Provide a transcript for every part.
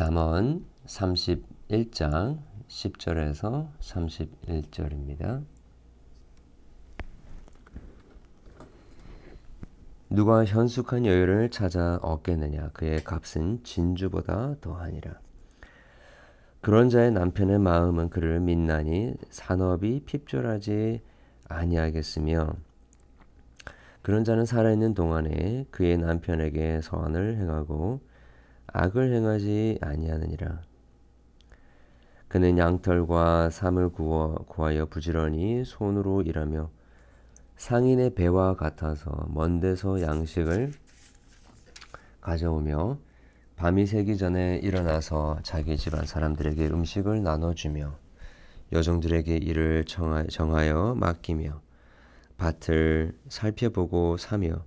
잠언 31장 10절에서 31절입니다. 누가 현숙한 여유를 찾아 얻겠느냐 그의 값은 진주보다 더하니라. 그런 자의 남편의 마음은 그를 믿나니 산업이 핍절하지 아니하겠으며 그런 자는 살아있는 동안에 그의 남편에게 선을 행하고 악을 행하지 아니하느니라. 그는 양털과 삼을 구워 구하여 부지런히 손으로 일하며 상인의 배와 같아서 먼 데서 양식을 가져오며 밤이 새기 전에 일어나서 자기 집안 사람들에게 음식을 나눠주며 여종들에게 일을 정하여 맡기며 밭을 살펴보고 사며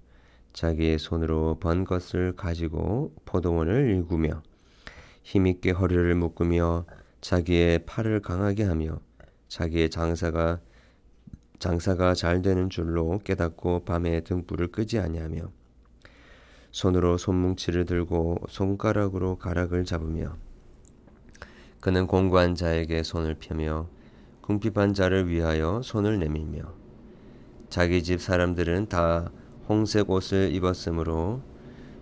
자기의 손으로 번 것을 가지고 포도원을 일구며 힘있게 허리를 묶으며 자기의 팔을 강하게 하며 자기의 장사가 장사가 잘 되는 줄로 깨닫고 밤에 등불을 끄지 아니하며 손으로 손뭉치를 들고 손가락으로 가락을 잡으며 그는 공고한 자에게 손을 펴며 궁핍한 자를 위하여 손을 내밀며 자기 집 사람들은 다 홍색 옷을 입었으므로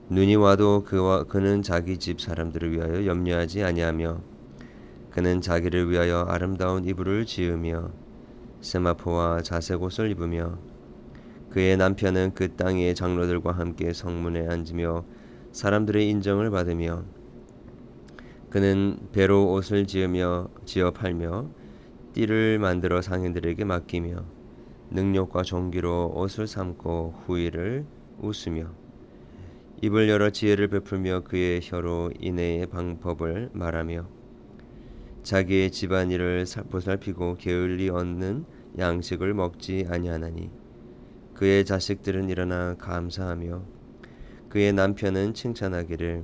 눈이 와도 그와 그는 자기 집 사람들을 위하여 염려하지 아니하며 그는 자기를 위하여 아름다운 이불을 지으며 세마포와 자색 옷을 입으며 그의 남편은 그 땅의 장로들과 함께 성문에 앉으며 사람들의 인정을 받으며 그는 배로 옷을 지으며 지어 팔며 띠를 만들어 상인들에게 맡기며 능력과 종기로 옷을 삼고 후일을 웃으며 입을 열어 지혜를 베풀며 그의 혀로 인애의 방법을 말하며 자기의 집안일을 보살피고 게을리 얻는 양식을 먹지 아니하나니 그의 자식들은 일어나 감사하며 그의 남편은 칭찬하기를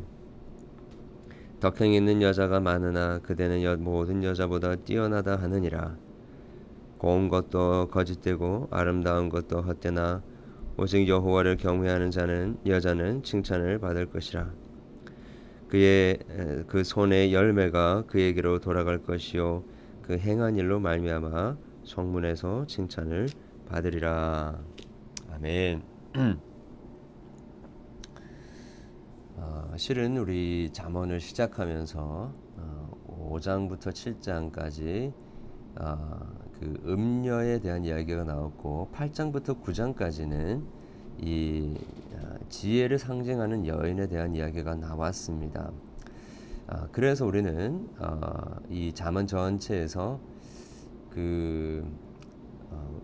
덕행 있는 여자가 많으나 그대는 모든 여자보다 뛰어나다 하느니라 고운 것도 거짓되고 아름다운 것도 헛되나 오직 여호와를 경외하는 자는 여자는 칭찬을 받을 것이라. 그의 그 손의 열매가 그에게로 돌아갈 것이요 그 행한 일로 말미암아 성문에서 칭찬을 받으리라. 아멘. 어, 실은 우리 잠언을 시작하면서 어, 5장부터 7장까지 어, 그 음녀에 대한 이야기가 나왔고 8장부터 9장까지는 이 아, 지혜를 상징하는 여인에 대한 이야기가 나왔습니다. 아, 그래서 우리는 어, 이 잠언 전체에서 그 어,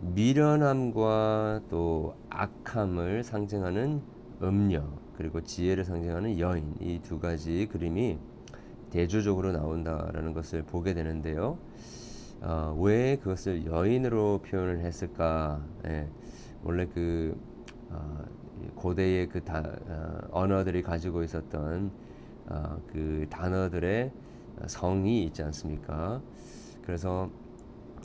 미련함과 또 악함을 상징하는 음녀 그리고 지혜를 상징하는 여인 이 두 가지 그림이 대조적으로 나온다라는 것을 보게 되는데요. 어, 왜 그것을 여인으로 표현을 했을까? 예, 원래 그 어, 고대의 그 다, 어, 언어들이 가지고 있었던 어, 그 단어들의 성이 있지 않습니까? 그래서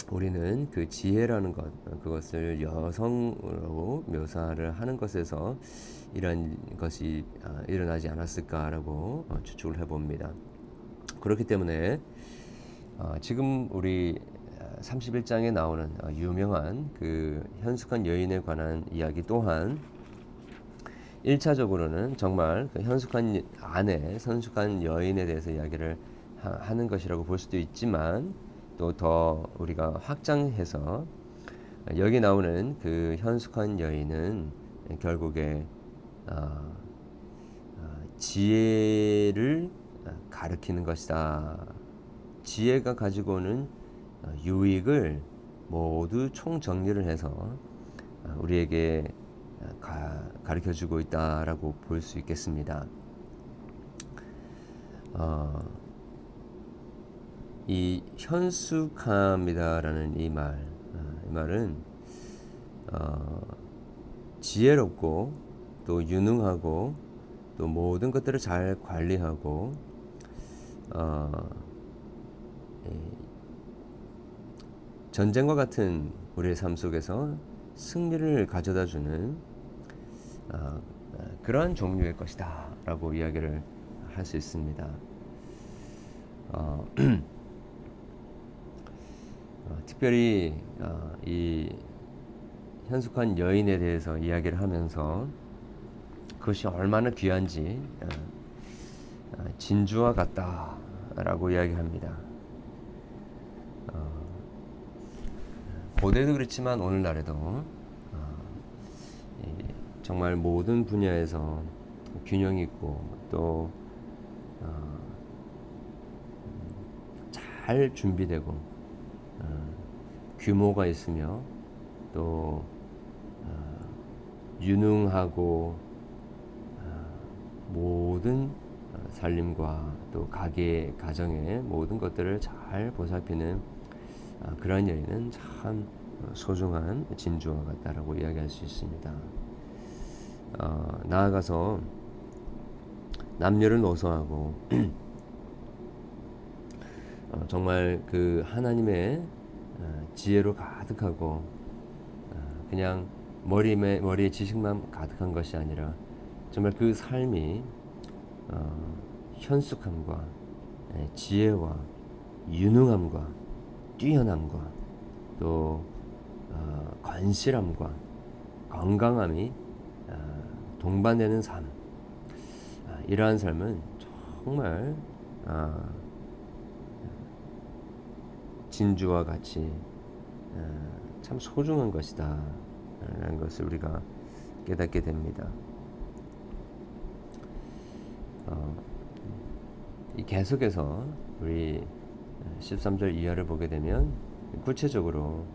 우리는 그 지혜라는 것, 그것을 여성으로 묘사를 하는 것에서 이런 것이 어, 일어나지 않았을까라고 어, 추측을 해봅니다. 그렇기 때문에 어, 지금 우리 31장에 나오는 어, 유명한 그 현숙한 여인에 관한 이야기 또한 1차적으로는 정말 그 현숙한 아내, 현숙한 여인에 대해서 이야기를 하, 는 것이라고 볼 수도 있지만 또 더 우리가 확장해서 여기 나오는 그 현숙한 여인은 결국에 어, 어, 지혜를 가르키는 것이다. 지혜가 가지고 오는 어, 유익을 모두 총정리를 해서 어, 우리에게 어, 가, 가르쳐 주고 있다라고 볼 수 있겠습니다. 어, 이 현숙함이다라는 이 말, 어, 이 말은 어, 지혜롭고 또 유능하고 또 모든 것들을 잘 관리하고 어, 전쟁과 같은 우리의 삶 속에서 승리를 가져다 주는 어, 그러한 종류의 것이다 라고 이야기를 할 수 있습니다. 어, 어, 특별히 어, 이 현숙한 여인에 대해서 이야기를 하면서 그것이 얼마나 귀한지 진주와 같다라고 이야기합니다. 어, 고대도 그렇지만 오늘날에도 어, 정말 모든 분야에서 균형 있고 또 어, 잘 준비되고 어, 규모가 있으며 또 어, 유능하고 어, 모든 살림과 또 가게 가정의 모든 것들을 잘 보살피는 그러한 여인은 참 소중한 진주와 같다라고 이야기할 수 있습니다. 어, 나아가서 남녀를 노소하고 어, 정말 그 하나님의 어, 지혜로 가득하고 어, 그냥 머리에 머리에 지식만 가득한 것이 아니라 정말 그 삶이 어, 현숙함과 예, 지혜와 유능함과 뛰어남과 또 어, 건실함과 건강함이 어, 동반되는 삶 아, 이러한 삶은 정말 아, 진주와 같이 아, 참 소중한 것이다 라는 것을 우리가 깨닫게 됩니다. 어, 계속해서 우리 13절 이하를 보게 되면 구체적으로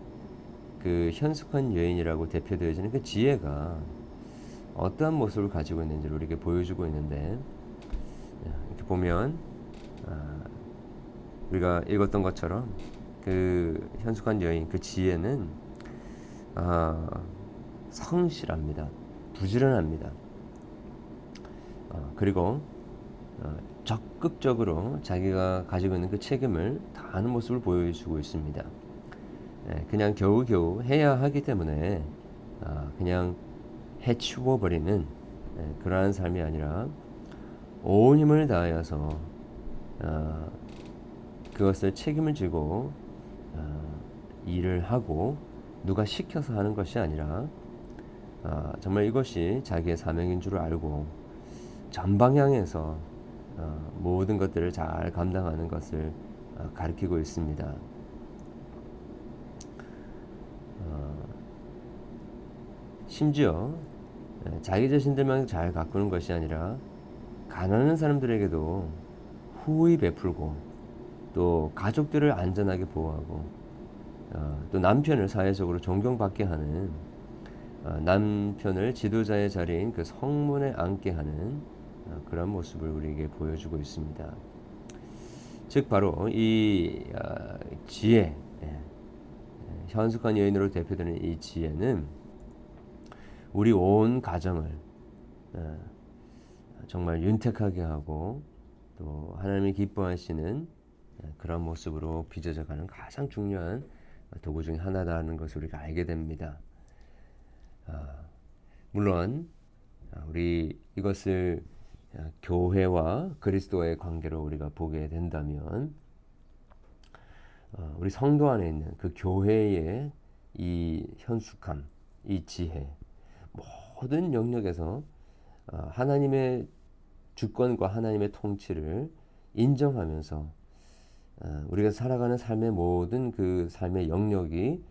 그 현숙한 여인이라고 대표되어지는 그 지혜가 어떠한 모습을 가지고 있는지를 우리에게 보여주고 있는데 이렇게 보면 아, 우리가 읽었던 것처럼 그 현숙한 여인 그 지혜는 아, 성실합니다. 부지런합니다. 어, 그리고 어, 적극적으로 자기가 가지고 있는 그 책임을 다하는 모습을 보여주고 있습니다. 예, 그냥 겨우겨우 해야 하기 때문에 아, 그냥 해치워 버리는 예, 그러한 삶이 아니라 온 힘을 다하여서 아, 그것을 책임을 지고 아, 일을 하고 누가 시켜서 하는 것이 아니라 정말 이것이 자기의 사명인 줄 알고 전방향에서 모든 것들을 잘 감당하는 것을 가리키고 있습니다. 심지어 예, 자기 자신들만 잘 가꾸는 것이 아니라 가난한 사람들에게도 후히 베풀고 또 가족들을 안전하게 보호하고 어, 또 남편을 사회적으로 존경받게 하는 어, 남편을 지도자의 자리인 그 성문에 앉게 하는 어, 그런 모습을 우리에게 보여주고 있습니다. 즉 바로 이 어, 지혜, 예, 예, 현숙한 여인으로 대표되는 이 지혜는 우리 온 가정을 어, 정말 윤택하게 하고 또 하나님이 기뻐하시는 어, 그런 모습으로 빚어져 가는 가장 중요한 도구 중에 하나다는 것을 우리가 알게 됩니다. 아, 물론 아, 우리 이것을 아, 교회와 그리스도의 관계로 우리가 보게 된다면 어, 우리 성도 안에 있는 그 교회의 이 현숙함, 이 지혜, 모든 영역에서 어, 하나님의 주권과 하나님의 통치를 인정하면서 어, 우리가 살아가는 삶의 모든 그 삶의 영역이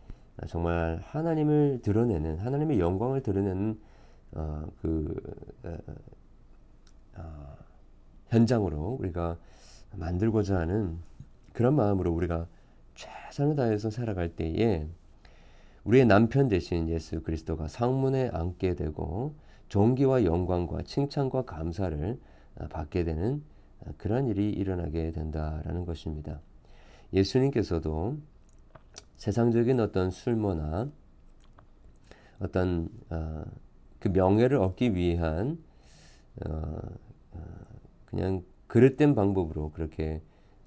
정말 하나님을 드러내는 하나님의 영광을 드러내는 어, 그 현장으로 우리가 만들고자 하는 그런 마음으로 우리가 최선을 다해서 살아갈 때에 우리의 남편 대신 예수 그리스도가 상문에 앉게 되고 존귀와 영광과 칭찬과 감사를 아, 받게 되는 아, 그런 일이 일어나게 된다라는 것입니다. 예수님께서도 세상적인 어떤 술모나 어떤 어, 그 명예를 얻기 위한 어, 어, 그냥 그릇된 방법으로 그렇게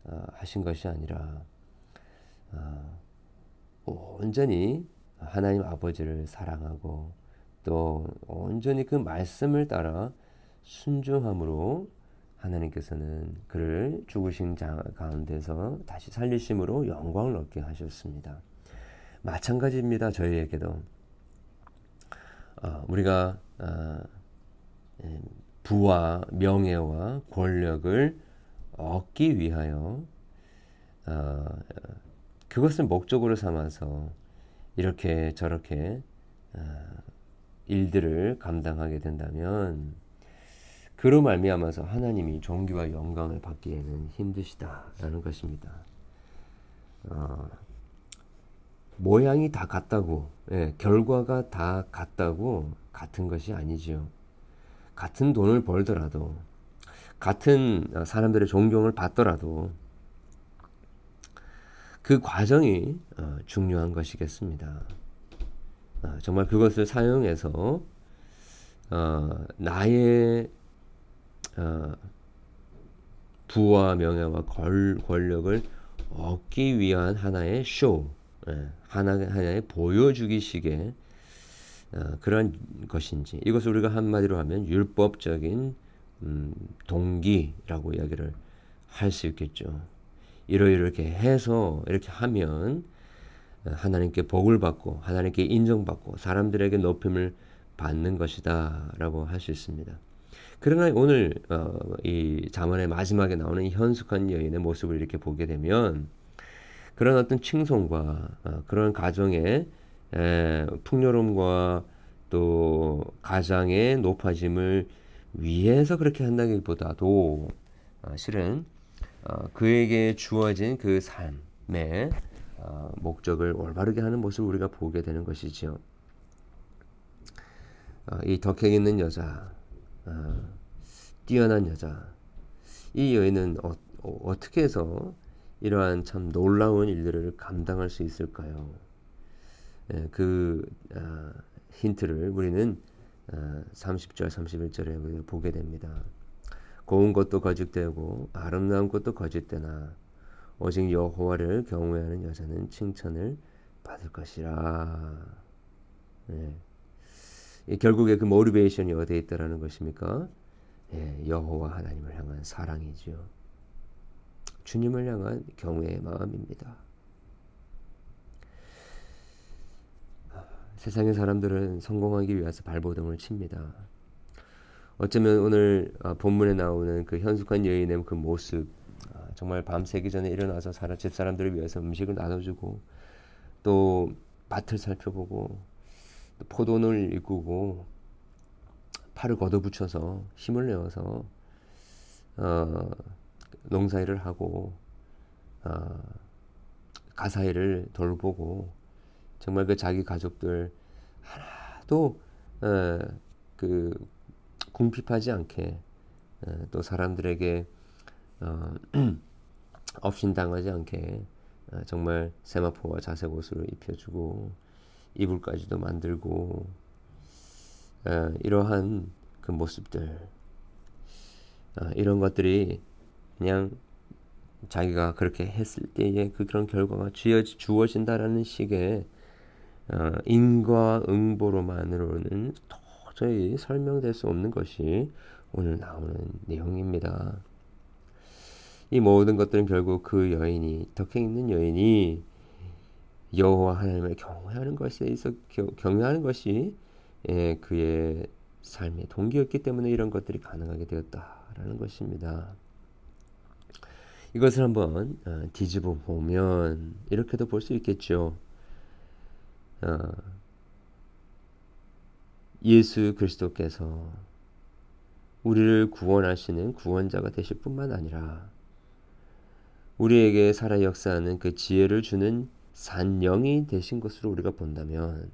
어, 하신 것이 아니라 어, 온전히 하나님 아버지를 사랑하고 또 온전히 그 말씀을 따라 순종함으로 하나님께서는 그를 죽으신 자 가운데서 다시 살리심으로 영광을 얻게 하셨습니다. 마찬가지입니다. 저희에게도 어, 우리가 어, 부와 명예와 권력을 얻기 위하여 어, 그것을 목적으로 삼아서 이렇게 저렇게 어, 일들을 감당하게 된다면 그로 말미암아서 하나님이 존귀와 영광을 받기에는 힘드시다라는 것입니다. 어, 모양이 다 같다고, 예, 결과가 다 같다고 같은 것이 아니지요. 같은 돈을 벌더라도, 같은 사람들의 존경을 받더라도, 그 과정이 어, 중요한 것이겠습니다. 어, 정말 그것을 사용해서 어, 나의 어, 부와 명예와 걸, 권력을 얻기 위한 하나의 쇼, 예, 하나, 하나의 보여주기식의 어, 그런 것인지 이것을 우리가 한마디로 하면 율법적인 음, 동기라고 이야기를 할 수 있겠죠. 이러이렇게 해서 이렇게 하면 하나님께 복을 받고 하나님께 인정받고 사람들에게 높임을 받는 것이다라고 할 수 있습니다. 그러나 오늘 어, 이 자문의 마지막에 나오는 이 현숙한 여인의 모습을 이렇게 보게 되면 그런 어떤 칭송과 어, 그런 가정의 에, 풍요로움과 또 가장의 높아짐을 위해서 그렇게 한다기보다도 어, 실은 어, 그에게 주어진 그 삶의 어, 목적을 올바르게 하는 모습을 우리가 보게 되는 것이지요. 어, 이 덕행 있는 여자, 어, 뛰어난 여자, 이 여인은 어, 어, 떻게 해서 이러한 참 놀라운 일들을 감당할 수 있을까요? 예, 그 아, 힌트를 우리는 아, 30절, 31절에 보게 됩니다. 고운 것도 거짓되고 아름다운 것도 거짓되나 오직 여호와를 경외하는 여자는 칭찬을 받을 것이라. 예. 결국에 그 모티베이션이 어디에 있다라는 것입니까? 예, 여호와 하나님을 향한 사랑이지요. 주님을 향한 경외의 마음입니다. 세상의 사람들은 성공하기 위해서 발버둥을 칩니다. 어쩌면 오늘 아, 본문에 나오는 그 현숙한 여인의 그 모습, 아, 정말 밤새기 전에 일어나서 집 사람들을 위해서 음식을 나눠주고 또 밭을 살펴보고 포도를 일구고 팔을 걷어붙여서 힘을 내어서 어, 농사일을 하고 어, 가사일을 돌보고 정말 그 자기 가족들 하나도 어, 그 궁핍하지 않게 어, 또 사람들에게 어, 업신당하지 않게 어, 정말 세마포와 자색 옷을 입혀주고 이불까지도 만들고 어, 이러한 그 모습들. 어, 이런 것들이 그냥 자기가 그렇게 했을 때에 그 그런 결과가 주어진다라는 식의 어, 인과응보로만으로는 도저히 설명될 수 없는 것이 오늘 나오는 내용입니다. 이 모든 것들은 결국 그 여인이 덕행 있는 여인이 여호와 하나님을 경외하는 것에 있어 경외하는 것이 예, 그의 삶의 동기였기 때문에 이런 것들이 가능하게 되었다라는 것입니다. 이것을 한번 어, 뒤집어 보면 이렇게도 볼 수 있겠죠. 어, 예수 그리스도께서 우리를 구원하시는 구원자가 되실 뿐만 아니라 우리에게 살아 역사하는 그 지혜를 주는 산영이 되신 것으로 우리가 본다면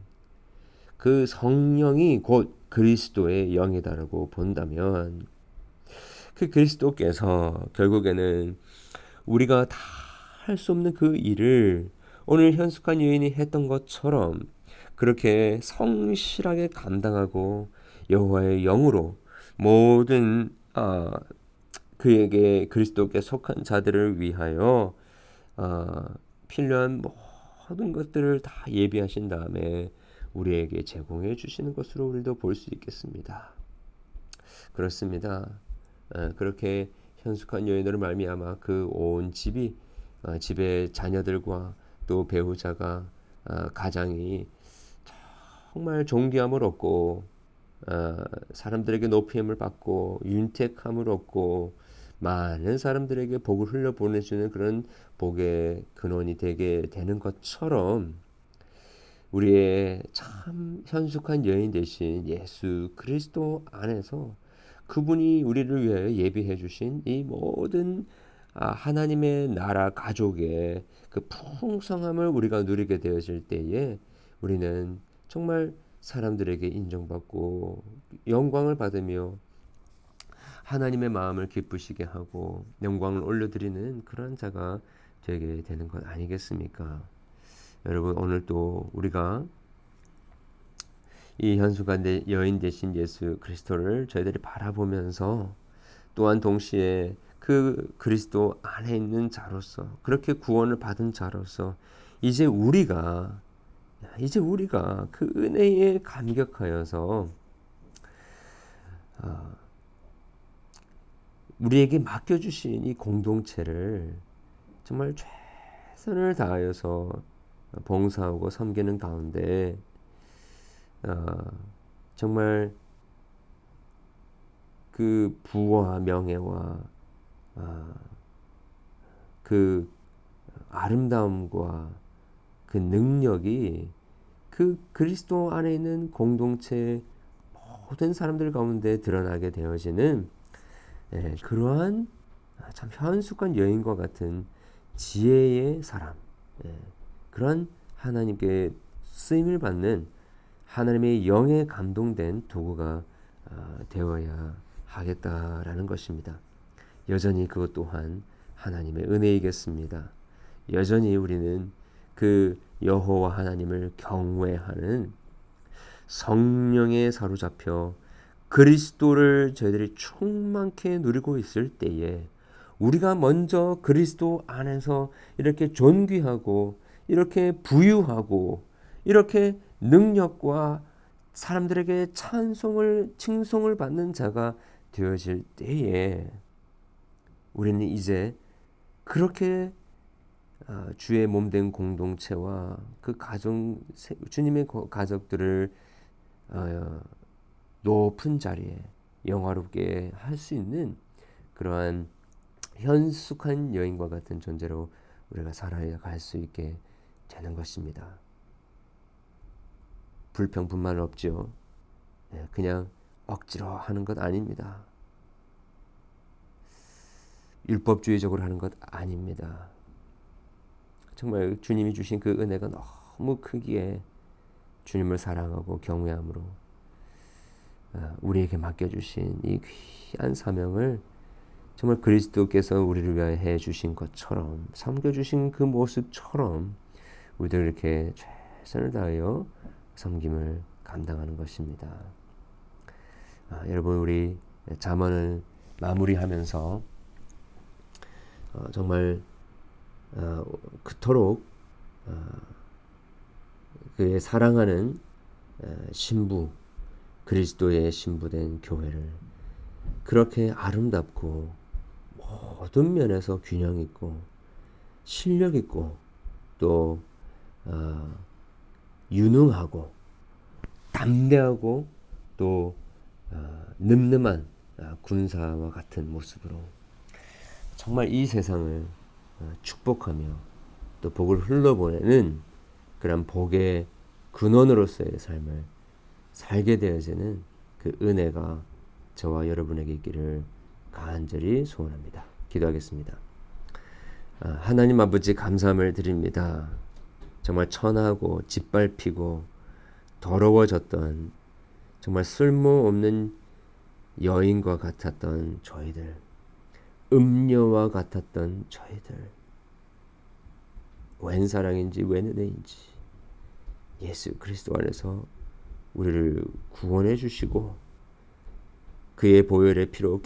그 성령이 곧 그리스도의 영이다라고 본다면 그 그리스도께서 결국에는 우리가 다 할 수 없는 그 일을 오늘 현숙한 여인이 했던 것처럼 그렇게 성실하게 감당하고 여호와의 영으로 모든 어, 그에게 그리스도께 속한 자들을 위하여 어, 필요한 모든 것들을 다 예비하신 다음에 우리에게 제공해 주시는 것으로 우리도 볼 수 있겠습니다. 그렇습니다. 어, 그렇게 현숙한 여인으로 말미암아 그 온 집이 어, 집의 자녀들과 또 배우자가 어, 가장이 정말 존귀함을 얻고 어, 사람들에게 높임을 받고 윤택함을 얻고 많은 사람들에게 복을 흘려 보내주는 그런 복의 근원이 되게 되는 것처럼 우리의 참 현숙한 여인 대신 예수 그리스도 안에서 그분이 우리를 위해 예비해 주신 이 모든 아, 하나님의 나라 가족의 그 풍성함을 우리가 누리게 되어질 때에 우리는 정말 사람들에게 인정받고 영광을 받으며 하나님의 마음을 기쁘시게 하고 영광을 올려드리는 그런 자가 되게 되는 것 아니겠습니까? 여러분 오늘 또 우리가 이 현수가 여인 대신 예수 그리스도를 저희들이 바라보면서 또한 동시에 그 그리스도 안에 있는 자로서 그렇게 구원을 받은 자로서 이제 우리가 이제 우리가 그 은혜에 감격하여서 어, 우리에게 맡겨주신 이 공동체를 정말 최선을 다하여서 봉사하고 섬기는 가운데 어, 정말 그 부와 명예와 어, 그 아름다움과 그 능력이 그 그리스도 안에 있는 공동체 모든 사람들 가운데 드러나게 되어지는 예, 그러한 참 현숙한 여인과 같은 지혜의 사람, 예, 그런 하나님께 쓰임을 받는 하나님의 영에 감동된 도구가 어, 되어야 하겠다라는 것입니다. 여전히 그것 또한 하나님의 은혜이겠습니다. 여전히 우리는 그 여호와 하나님을 경외하는 성령에 사로잡혀 그리스도를 저희들이 충만케 누리고 있을 때에 우리가 먼저 그리스도 안에서 이렇게 존귀하고 이렇게 부유하고 이렇게 능력과 사람들에게 찬송을 칭송을 받는 자가 되어질 때에 우리는 이제 그렇게 아, 주의 몸된 공동체와 그 가정 주님의 가족들을 어, 높은 자리에 영화롭게 할 수 있는 그러한 현숙한 여인과 같은 존재로 우리가 살아갈 수 있게 되는 것입니다. 불평분만 없죠. 네, 그냥 억지로 하는 것 아닙니다. 율법주의적으로 하는 것 아닙니다. 정말 주님이 주신 그 은혜가 너무 크기에 주님을 사랑하고 경외함으로 아, 우리에게 맡겨주신 이 귀한 사명을 정말 그리스도께서 우리를 위하여 해 주신 것처럼 섬겨 주신 그 모습처럼 우리들 이렇게 최선을 다하여 섬김을 감당하는 것입니다. 아, 여러분 우리 잠언을 마무리하면서 어, 정말 어, 그토록 어, 그의 사랑하는 어, 신부 그리스도의 신부된 교회를 그렇게 아름답고 모든 면에서 균형 있고 실력 있고 또 어, 유능하고 담대하고 또 어, 늠름한 어, 군사와 같은 모습으로 정말 이 세상을 어, 축복하며 또 복을 흘러보내는 그런 복의 근원으로서의 삶을 살게 되어지는 그 은혜가 저와 여러분에게 있기를 간절히 소원합니다. 기도하겠습니다. 아, 하나님 아버지 감사함을 드립니다. 정말 천하고 짓밟히고 더러워졌던 정말 쓸모없는 여인과 같았던 저희들, 음녀와 같았던 저희들, 웬 사랑인지 웬 은혜인지 예수 그리스도 안에서 우리를 구원해 주시고 그의 보혈의 피로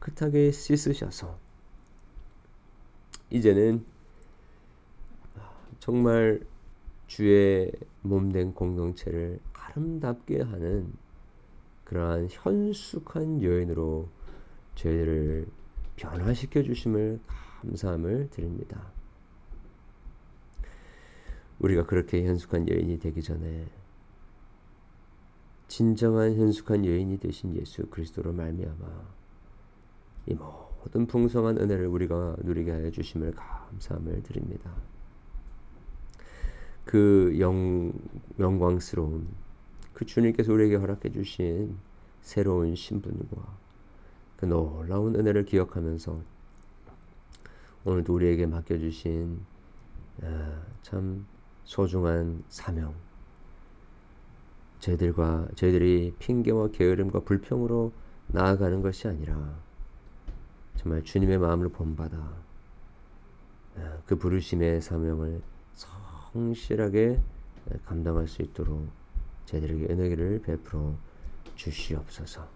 깨끗하게 씻으셔서 이제는 정말 주의 몸된 공동체를 아름답게 하는 그러한 현숙한 여인으로 저희를 변화시켜 주심을 감사함을 드립니다. 우리가 그렇게 현숙한 여인이 되기 전에 진정한 현숙한 여인이 되신 예수 그리스도로 말미암아 이 모든 풍성한 은혜를 우리가 누리게 하여 주심을 감사함을 드립니다. 그 영, 영광스러운 그 주님께서 우리에게 허락해 주신 새로운 신분과 그 놀라운 은혜를 기억하면서 오늘도 우리에게 맡겨주신 아, 참 소중한 사명 저희들과 저희들이 핑계와 게으름과 불평으로 나아가는 것이 아니라 정말 주님의 마음을 본받아 아, 그 부르심의 사명을 성실하게 감당할 수 있도록 저희들에게 은혜를 베풀어 주시옵소서.